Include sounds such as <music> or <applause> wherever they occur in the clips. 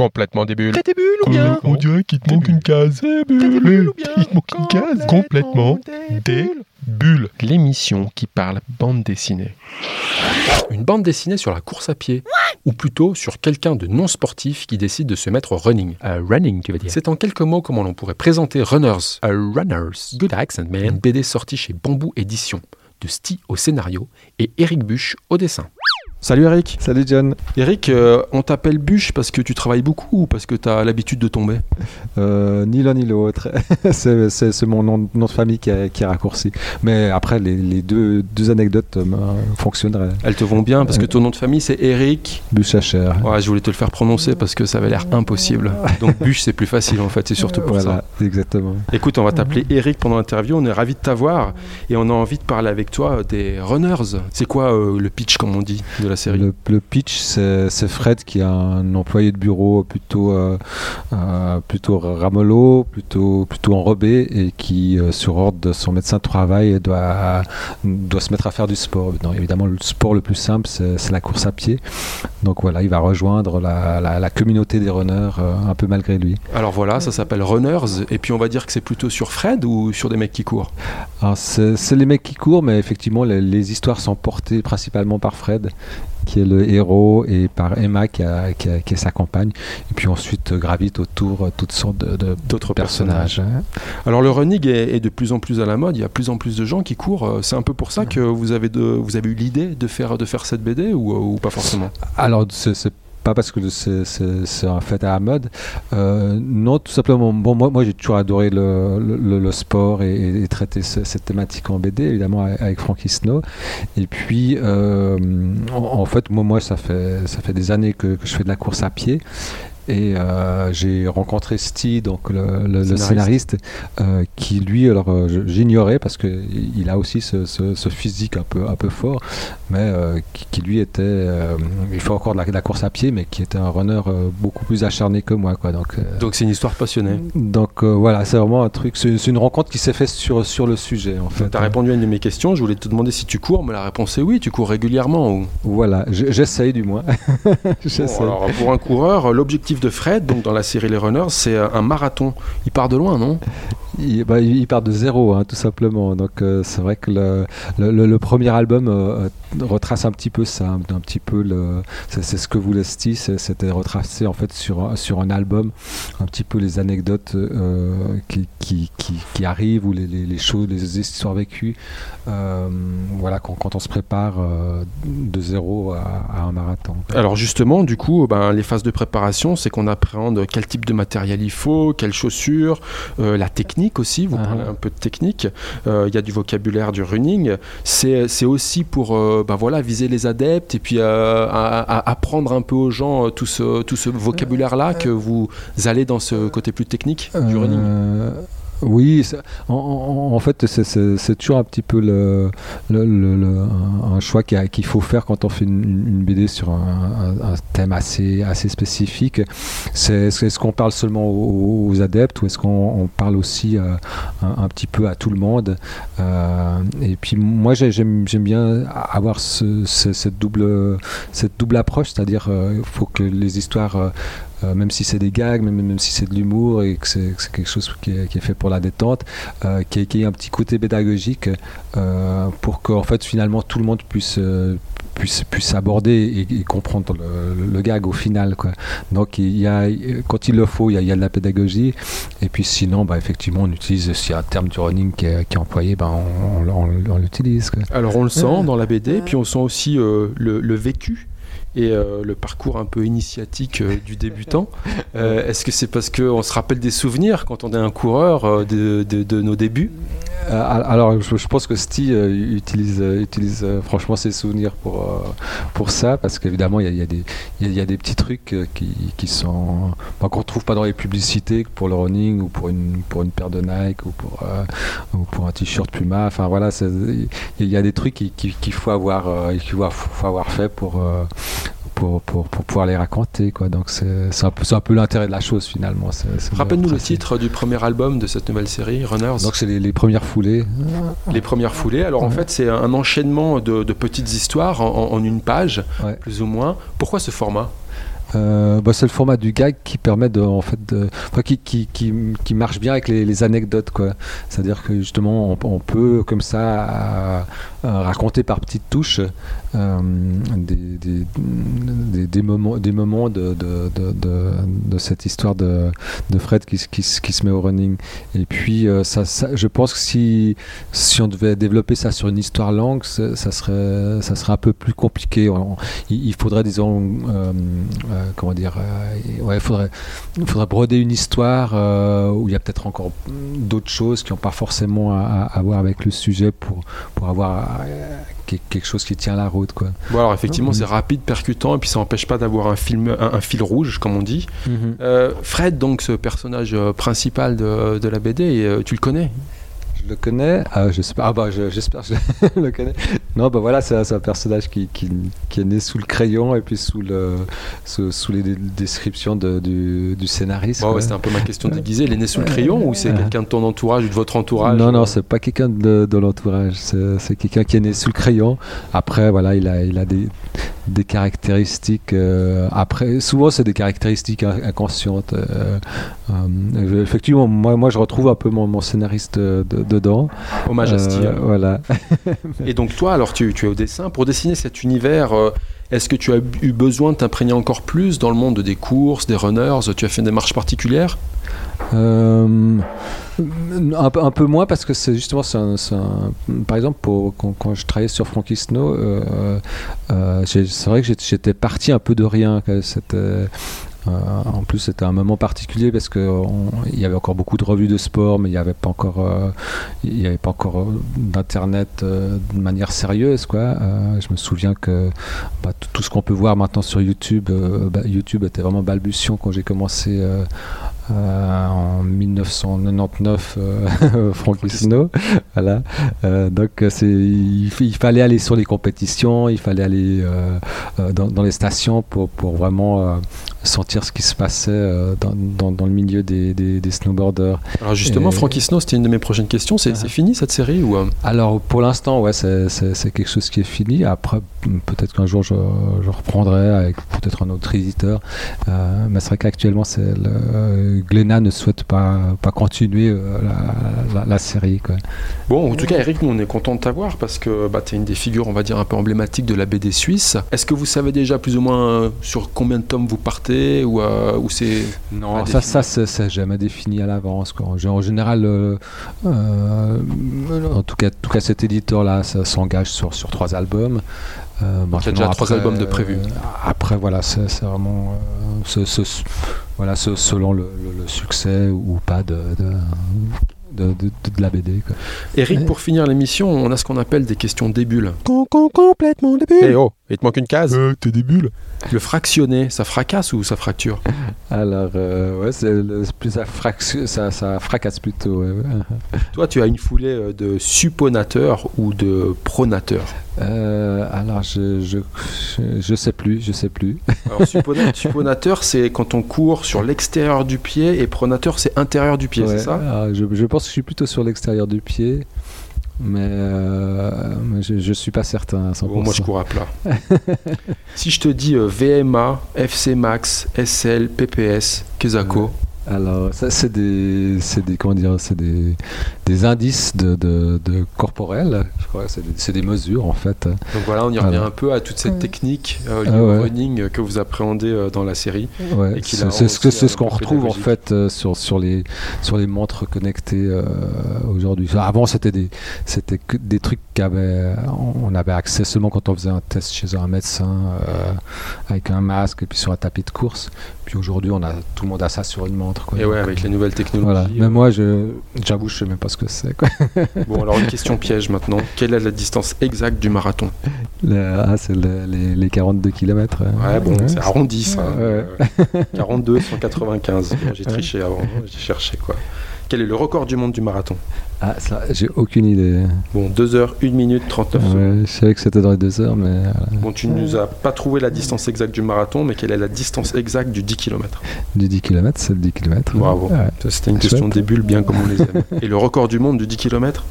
Complètement des bulles. T'as tes bulles ou bien On dirait qu'il te manque une case. T'as des bulles ou bien Il te manque une case. Complètement des bulles. L'émission qui parle bande dessinée. Une bande dessinée sur la course à pied. Ou plutôt sur quelqu'un de non sportif qui décide de se mettre au running. Euh, Running, tu veux dire C'est en quelques mots comment l'on pourrait présenter Runners. A Runners. Good accent, man. Une BD sortie chez Bamboo Édition. De Sti au scénario et Eric Buch au dessin. Salut Eric. Salut John. Eric, euh, on t'appelle Buch parce que tu travailles beaucoup ou parce que tu as l'habitude de tomber? Euh, ni l'un ni l'autre. <laughs> c'est, mon nom, nom de famille qui est, qui est raccourci. Mais après, les, les deux, deux anecdotes euh, fonctionneraient. Elles te vont bien parce que ton nom de famille c'est Eric. Buchacher. Ouais, je voulais te le faire prononcer parce que ça avait l'air impossible. <laughs> Donc Buch c'est plus facile en fait, c'est surtout pour voilà, exactement. ça. Écoute, on va t'appeler Eric pendant l'interview, on est ravis de t'avoir et on a envie de parler avec toi des runners. C'est quoi le pitch comme on dit de la série Le, le pitch, c'est, Fred qui est un employé de bureau plutôt, euh, euh, plutôt ramolo, plutôt, plutôt enrobé et qui, euh, sur ordre de son médecin de travail, doit, doit se mettre à faire du sport. Non, évidemment, le sport le plus simple, c'est, la course à pied. Donc voilà, il va rejoindre la, la- la communauté des runners euh, un peu malgré lui. Alors voilà, ça s'appelle Runners et puis on va dire que c'est plutôt sur Fred ou sur des mecs qui courent? Alors, c'est, c'est les mecs qui courent, mais effectivement, les, les histoires sont portées principalement par Fred, qui est le héros, et par Emma, qui, a- qui, a- qui est sa compagne. Et puis ensuite, euh, gravitent autour euh, toutes sortes de, D'autres personnages. Alors le running est, est de plus en plus à la mode, il y a de plus en plus de gens qui courent. Euh, C'est un peu pour ça que vous avez, de, vous avez eu l'idée de faire, de faire cette BD ou, ou pas forcément? Alors, c'est, c'est pas parce que c'est, un fait à la mode. Euh, non, tout simplement. Bon, moi, j'ai toujours adoré le, sport et, et traiter ce- cette thématique en BD, évidemment, avec, Frankie Snow. Et puis, euh, en, fait, moi, ça, fait, des années que je fais de la course à pied. Et euh, j'ai rencontré Steve, donc le, le- le Scénariste. euh, qui lui, alors euh, j'ignorais parce que il a aussi ce, ce- ce physique un peu un peu fort, mais qui, qui, lui était, il fait encore de la, de la course à pied, mais qui était un runner beaucoup plus acharné que moi, quoi. Donc, Donc c'est une histoire passionnée. donc voilà, c'est vraiment un truc, c'est une rencontre qui s'est faite sur sur le sujet, en fait. Tu as répondu à une de mes questions, je voulais te demander si tu cours, mais la réponse est oui, tu cours régulièrement. Ou... Voilà, je- j'essaye du moins. <laughs> Bon, alors, pour un coureur, l'objectif de Fred, donc dans la série Les Runners, c'est euh, un marathon. Il part de loin, non? Il, bah, il- part de zéro, hein, tout simplement. Donc euh, c'est vrai que le, premier album euh, euh, retrace un petit peu ça, un, petit peu le. C'est ce que voulait Steve, c'était retracé en fait sur sur un album, un petit peu les anecdotes qui, qui, qui, arrivent ou les, les, choses, les histoires vécues. voilà, quand, quand on se prépare de zéro à, un marathon. Alors justement, du coup, ben, les phases de préparation, c'est qu'on appréhende quel type de matériel il faut, quelles chaussures, la technique aussi, vous Ah. parlez un peu de technique, Euh, il y a du vocabulaire du running, c'est aussi pour euh, ben, voilà, viser les adeptes et puis euh, à- à- apprendre un peu aux gens euh, tout ce, tout ce vocabulaire-là que vous allez dans ce côté plus technique du running. Euh, oui, en, fait, c'est- toujours un petit peu le, un, choix qu'il faut faire quand on fait une, BD sur un, thème assez, assez spécifique. C'est est-ce qu'on parle seulement aux, adeptes ou est-ce qu'on on parle aussi euh, un, petit peu à tout le monde? Euh, Et puis moi, j'ai- j'aime bien avoir ce- ce- cette, double, cette double approche, c'est-à-dire il faut que les histoires euh, même si c'est des gags, même, même si c'est de l'humour et que c'est que c'est quelque chose qui est, qui est fait pour la détente, euh, qui, qui ait un petit côté pédagogique euh, pour qu'en fait finalement tout le monde puisse euh, puisse, puisse aborder et, et comprendre le, le- le gag au final quoi. Donc il y a quand il le faut il y a, il y a de la pédagogie et puis sinon bah, effectivement on utilise s'il y a un terme du running qui est, qui est employé ben on, on- on- on l'utilise quoi. Alors on le sent dans la BD, puis on sent aussi euh, le, le vécu et euh, le parcours un peu initiatique euh, du débutant. <laughs> Euh, Est-ce que c'est parce qu'on se rappelle des souvenirs quand on est un coureur de, de- de nos débuts? Alors, je, pense que Steve euh, utilise, euh, utilise euh, franchement ses souvenirs pour, euh, pour ça, parce qu'évidemment, il y a, y a y a- des petits trucs euh, qui, qui sont qu'on ne trouve pas dans les publicités pour le running ou pour une, pour une paire de Nike ou pour, euh, ou pour un t-shirt Puma. Enfin voilà, il y a des trucs qu'il qui, qu'il faut, avoir, euh, faut, faut avoir fait pour, euh, pour, pour, pour pouvoir les raconter. Quoi. Donc c'est un peu, l'intérêt de la chose finalement. Rappelle-nous le titre du premier album de cette nouvelle série, Runners. Donc c'est les, les premières foulées. les premières foulées. Alors en fait, c'est un enchaînement de, de petites histoires en, en- en une page, Ouais. plus ou moins. Pourquoi ce format? Euh, bah, c'est le format du gag qui permet de, en fait, qui, qui, qui, marche bien avec les, anecdotes, quoi. C'est-à-dire que justement, on, peut comme ça raconter par petites touches euh, des, des, des, moments, des moments de, de, cette histoire de, Fred qui, qui, se- met au running. Et puis, euh, ça, je pense que si, si on devait développer ça sur une histoire longue, ça, serait, ça serait un peu plus compliqué. Il, faudrait, disons, comment dire, euh, ouais, il faudrait, il faudrait broder une histoire euh, où il y a peut-être encore d'autres choses qui n'ont pas forcément à, à- voir avec le sujet pour, pour avoir euh, que- quelque chose qui tient la route. Quoi. Bon, alors effectivement, Mhm. c'est rapide, percutant, et puis ça n'empêche pas d'avoir un, film, un, un fil rouge, comme on dit. Euh, Fred, donc, ce personnage euh, principal de, de la BD, euh, tu le connais? Je le connais. Ah, je sais pas. Ah bah, je- j'espère que je <laughs> le connais. Non, bah voilà, c'est un, personnage qui, qui, qui est né sous le crayon et puis sous, le, sous, sous les descriptions de- du, du scénariste. Bon, ouais. C'était un peu ma question déguisée. Il est né sous le crayon ou c'est quelqu'un de ton entourage ou de votre entourage Non, non, c'est pas quelqu'un de, de l'entourage. C'est c'est quelqu'un qui est né sous le crayon. Après, voilà, il a, il a des, des caractéristiques. euh, après, souvent, c'est des caractéristiques in- inconscientes. euh, euh, effectivement, moi, moi, je retrouve un peu mon, mon scénariste de- dedans. Hommage à Euh, Steve. Voilà. Et donc toi, alors tu, es au dessin. Pour dessiner cet univers, euh, est-ce que tu as eu besoin de t'imprégner encore plus dans le monde des courses, des runners? Tu as fait une démarche particulière Euh, un, peu- moins parce que c'est justement un- un- par exemple quand, je travaillais sur Frankie Snow euh, c'est vrai que j'étais- parti un peu de rien euh, en plus, c'était un moment particulier parce que on- il y avait encore beaucoup de revues de sport, mais il n'y avait pas encore, euh, il y avait pas encore euh, d'internet euh, de manière sérieuse, quoi. Je me souviens que bah, tout- ce qu'on peut voir maintenant sur YouTube, bah, YouTube était vraiment balbutiant quand j'ai commencé. euh, en 1999 euh, <laughs> Frankie Snow voilà Euh, donc c'est il, fallait aller sur les compétitions il fallait aller dans, dans les stations pour, pour vraiment sentir ce qui se passait euh, dans, dans, dans le milieu des, des, des snowboarders Alors justement, Et- Frankie Snow, c'était une de mes prochaines questions. C'est Ah. fini cette série ou euh, alors pour l'instant ouais c'est, quelque chose qui est fini après mm, peut-être qu'un jour je, je reprendrai avec peut-être un autre éditeur Euh, mais c'est vrai qu'actuellement Glénat ne souhaite pas, pas continuer la, la, la série quoi. Bon, en tout cas, Eric, nous, on est content de t'avoir parce que bah, tu es une des figures, on va dire, un peu emblématiques de la BD suisse. Est-ce que vous savez déjà plus ou moins sur combien de tomes vous partez ou, euh, ou c'est. Non, ça, défini. ça c'est, jamais défini à l'avance. quoi. En En général, euh, euh, en, tout cas, en tout cas, cet éditeur-là ça s'engage sur, sur trois albums. Euh, il y a déjà trois albums de prévus. euh, après, voilà, c'est, c'est vraiment euh, ce- ce- voilà, ce- selon le, le- le succès ou pas de, de, de, de- de la BD. quoi. Eric, Ouais. pour finir l'émission, on a ce qu'on appelle des questions débules. complètement débile. Eh oh, il te manque une case. Euh, t'es des bulles Le fractionné, ça fracasse ou ça fracture Alors, euh, ouais, c'est le- plus ça, frac- ça, ça fracasse plutôt. ouais. Toi, tu as une foulée euh, de supponateur ou de pronateur. Euh, alors, je, je, je, je sais plus, je sais plus. Alors, suppona- <laughs> supponateur, c'est quand on court sur l'extérieur du pied et pronateur, c'est intérieur du pied, Ouais, c'est ça? alors, je, je pense que je suis plutôt sur l'extérieur du pied, mais, euh, mais je, je suis pas certain à 100%. Bon, moi, je cours à plat. <laughs> si je te dis euh, VMA, FC Max, SL, PPS, Kesako, Alors, ça, c'est des, c'est des, comment dire, c'est des, des indices de, de, de corporel. Je crois c'est des, c'est des mesures en fait. donc voilà, on y revient un peu à toute cette technique euh, Ah ouais. running euh, que vous appréhendez euh, dans la série. Ouais, Et qui c'est ce que c'est ce qu'on peu retrouve en fait euh, sur sur les sur les montres connectées euh, aujourd'hui. Enfin, Avant c'était des c'était que des trucs qu'avait on avait accès seulement quand on faisait un test chez un médecin euh, avec un masque et puis sur un tapis de course. Puis aujourd'hui on a tout le monde a ça sur une montre. Quoi. Et ouais, avec les nouvelles technologies. voilà. euh, Mais moi je j'avoue je sais même pas ce que c'est. <laughs> Bon, alors une question piège maintenant. Quelle est la distance exacte du marathon? Le- ah, c'est le- les, les 42 km. Ouais, bon, c'est arrondi ça. Ouais. Euh, 42, 195. Bon, J'ai triché avant, hein, j'ai cherché quoi. Quel est le record du monde du marathon Ah ça j'ai aucune idée. Bon, 2 heures, 1 minute, 39 secondes. Ouais, je savais que c'était dans les deux heures mais voilà. Bon, tu nous as pas trouvé la distance exacte du marathon, mais quelle est la distance exacte du 10 km du 10 km c'est le 10 km. Bravo. Ouais. Ça, C'était une Chouette. question des bulles, bien comme on les aime. <laughs> Et le record du monde du 10 km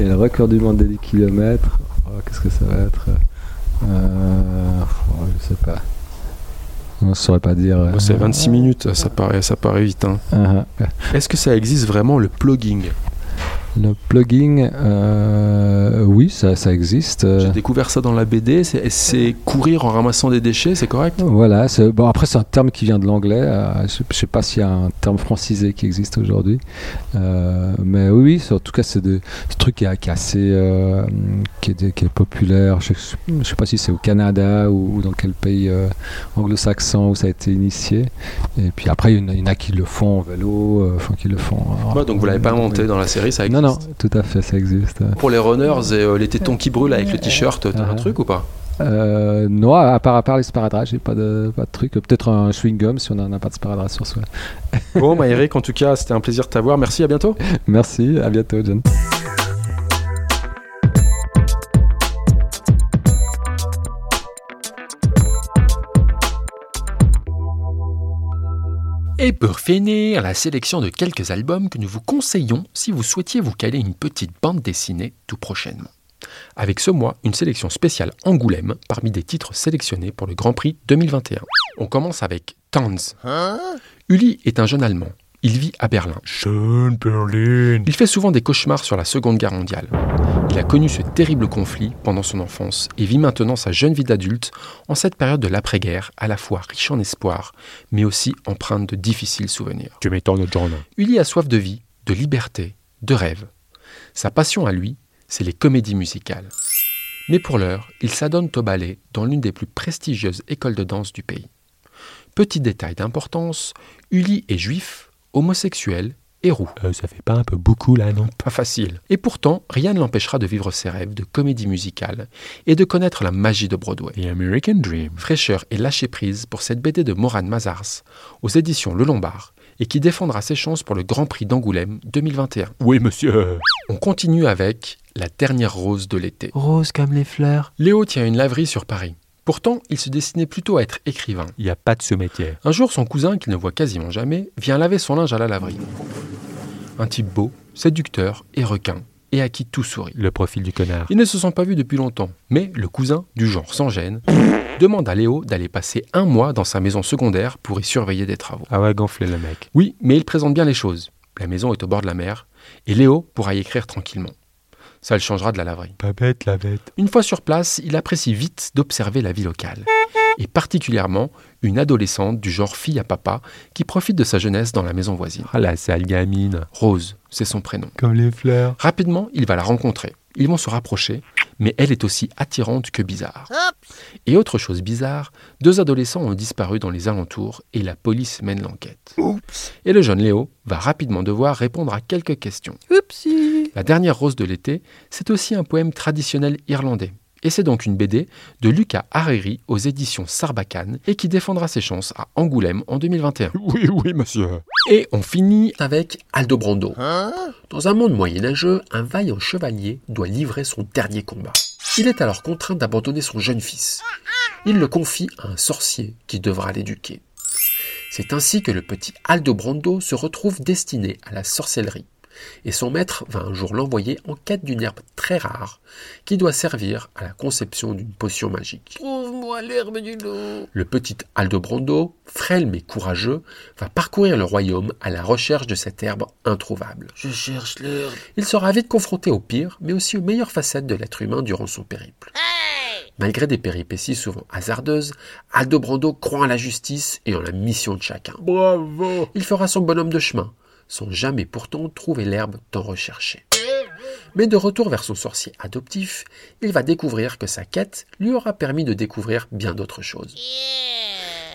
Et le record du monde des 10 km, qu'est-ce que ça va être euh, oh, Je sais pas. On ne saurait pas dire. euh, C'est 26 minutes, ça paraît, ça paraît vite. hein. ah, ah. Est-ce que ça existe vraiment le plugging? Le plugging, euh, oui, ça, ça existe. J'ai découvert ça dans la BD. C'est courir en ramassant des déchets, c'est correct? Voilà, bon, après c'est un terme qui vient de l'anglais, euh, je ne sais pas s'il y a un terme francisé qui existe aujourd'hui, Euh, mais oui, en tout cas c'est des- ce truc qui est, qui assez qui, est, qui est populaire, je ne sais pas si c'est au Canada ou, ou dans quel pays anglo-saxon où ça a été initié, et puis après il y en a, il y en a qui le font en vélo, enfin qui le font... Ouais, Donc vous l'avez pas inventé dans la série, ça existe Non, non, tout à fait, ça existe. Pour les runners et euh, les tétons qui brûlent avec le t-shirt, t'as un truc ou pas? Euh, non, à part, à part les sparadraps, j'ai pas de, pas de truc. Peut-être un chewing-gum si on n'a pas de sparadrap sur soi. Bon, bah Eric, en tout cas, c'était un plaisir de t'avoir. Merci, à bientôt. <laughs> Merci, à bientôt, John. Et pour finir, la sélection de quelques albums que nous vous conseillons si vous souhaitiez vous caler une petite bande dessinée tout prochainement. Avec ce mois, une sélection spéciale Angoulême parmi des titres sélectionnés pour le Grand Prix 2021. On commence avec Tanz. Uli est un jeune Allemand. Il vit à Berlin. Berlin. Il fait souvent des cauchemars sur la Seconde Guerre mondiale. Il a connu ce terrible conflit pendant son enfance et vit maintenant sa jeune vie d'adulte en cette période de l'après-guerre, à la fois riche en espoir, mais aussi empreinte de difficiles souvenirs. Tu m'étonnes, John. Uli a soif de vie, de liberté, de rêve. Sa passion à lui, c'est les comédies musicales. Mais pour l'heure, il s'adonne au ballet dans l'une des plus prestigieuses écoles de danse du pays. Petit détail d'importance, Uli est juif, homosexuel et roux. Euh, ça fait pas un peu beaucoup là, non? Pas facile. Et pourtant, rien ne l'empêchera de vivre ses rêves de comédie musicale et de connaître la magie de Broadway. The American Dream. Fraîcheur et lâcher prise pour cette BD de Moran Mazars aux éditions Le Lombard et qui défendra ses chances pour le Grand Prix d'Angoulême 2021. Oui, monsieur. On continue avec La dernière rose de l'été. Rose comme les fleurs. Léo tient une laverie sur Paris. Pourtant, il se destinait plutôt à être écrivain. Il n'y a pas de ce métier. Un jour, son cousin, qu'il ne voit quasiment jamais, vient laver son linge à la laverie. Un type beau, séducteur et requin, et à qui tout sourit. Le profil du connard. Ils ne se sont pas vus depuis longtemps, mais le cousin, du genre sans gêne, <laughs> demande à Léo d'aller passer un mois dans sa maison secondaire pour y surveiller des travaux. Ah ouais, gonfler le mec. Oui, mais il présente bien les choses. La maison est au bord de la mer, et Léo pourra y écrire tranquillement. Ça le changera de la laverie. Pas bête, la bête. Une fois sur place, il apprécie vite d'observer la vie locale, et particulièrement une adolescente du genre fille à papa qui profite de sa jeunesse dans la maison voisine. Ah, la sale gamine. Rose, c'est son prénom. Comme les fleurs. Rapidement, il va la rencontrer. Ils vont se rapprocher, mais elle est aussi attirante que bizarre. Et autre chose bizarre, deux adolescents ont disparu dans les alentours et la police mène l'enquête. Et le jeune Léo va rapidement devoir répondre à quelques questions. La dernière rose de l'été, c'est aussi un poème traditionnel irlandais. Et c'est donc une BD de Lucas Hariri aux éditions Sarbacane et qui défendra ses chances à Angoulême en 2021. <laughs> Oui, oui, monsieur. Et on finit avec Aldobrando. Dans un monde moyenâgeux, un vaillant chevalier doit livrer son dernier combat. Il est alors contraint d'abandonner son jeune fils. Il le confie à un sorcier qui devra l'éduquer. C'est ainsi que le petit Aldobrando se retrouve destiné à la sorcellerie. Et son maître va un jour l'envoyer en quête d'une herbe très rare qui doit servir à la conception d'une potion magique. Trouve-moi l'herbe du loup. Le petit Aldobrando, frêle mais courageux, va parcourir le royaume à la recherche de cette herbe introuvable. Je cherche l'herbe. Il sera vite confronté aux pires, mais aussi aux meilleures facettes de l'être humain durant son périple. Malgré des péripéties souvent hasardeuses, Aldobrando croit en la justice et en la mission de chacun. Bravo. Il fera son bonhomme de chemin, sans jamais pourtant trouver l'herbe tant recherchée. Mais de retour vers son sorcier adoptif, il va découvrir que sa quête lui aura permis de découvrir bien d'autres choses.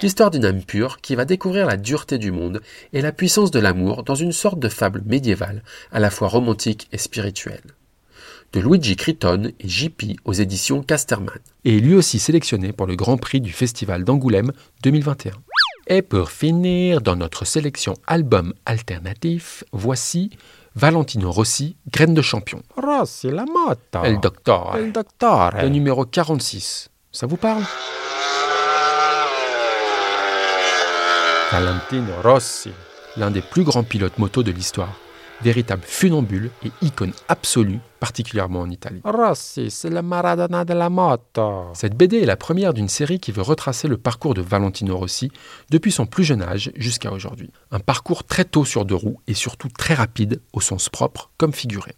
L'histoire d'une âme pure qui va découvrir la dureté du monde et la puissance de l'amour dans une sorte de fable médiévale, à la fois romantique et spirituelle. De Luigi Criton et JP aux éditions Casterman. Et lui aussi sélectionné pour le Grand Prix du Festival d'Angoulême 2021. Et pour finir, dans notre sélection album alternatif, voici Valentino Rossi, Graine de champion. Rossi, la moto. El Doctor. El docteur. Le numéro 46. Ça vous parle? Valentino Rossi. L'un des plus grands pilotes moto de l'histoire. Véritable funambule et icône absolue, particulièrement en Italie. Rossi, c'est le Maradona de la moto. Cette BD est la première d'une série qui veut retracer le parcours de Valentino Rossi depuis son plus jeune âge jusqu'à aujourd'hui. Un parcours très tôt sur deux roues et surtout très rapide au sens propre comme figuré.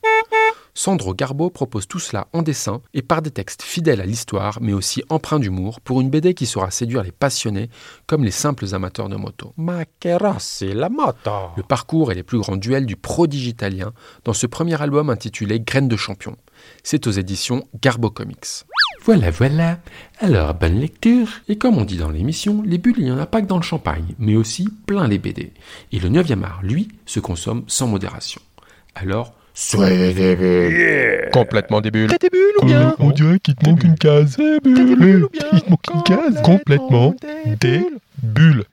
Sandro Garbo propose tout cela en dessin et par des textes fidèles à l'histoire mais aussi empreints d'humour pour une BD qui saura séduire les passionnés comme les simples amateurs de moto. Ma Rossi, la moto. Le parcours et les plus grands duels du prodige italien dans ce premier album intitulé Graines de champion. C'est aux éditions Garbo Comics. Voilà, voilà. Alors, bonne lecture. Et comme on dit dans l'émission, les bulles, il n'y en a pas que dans le champagne, mais aussi plein les BD. Et le 9e art, lui, se consomme sans modération. Alors, soyez des bulles. Complètement des bulles. T'es des bulles ou bien On dirait qu'il te manque une case. T'es des bulles ou bien Il te manque une case. Complètement des bulles.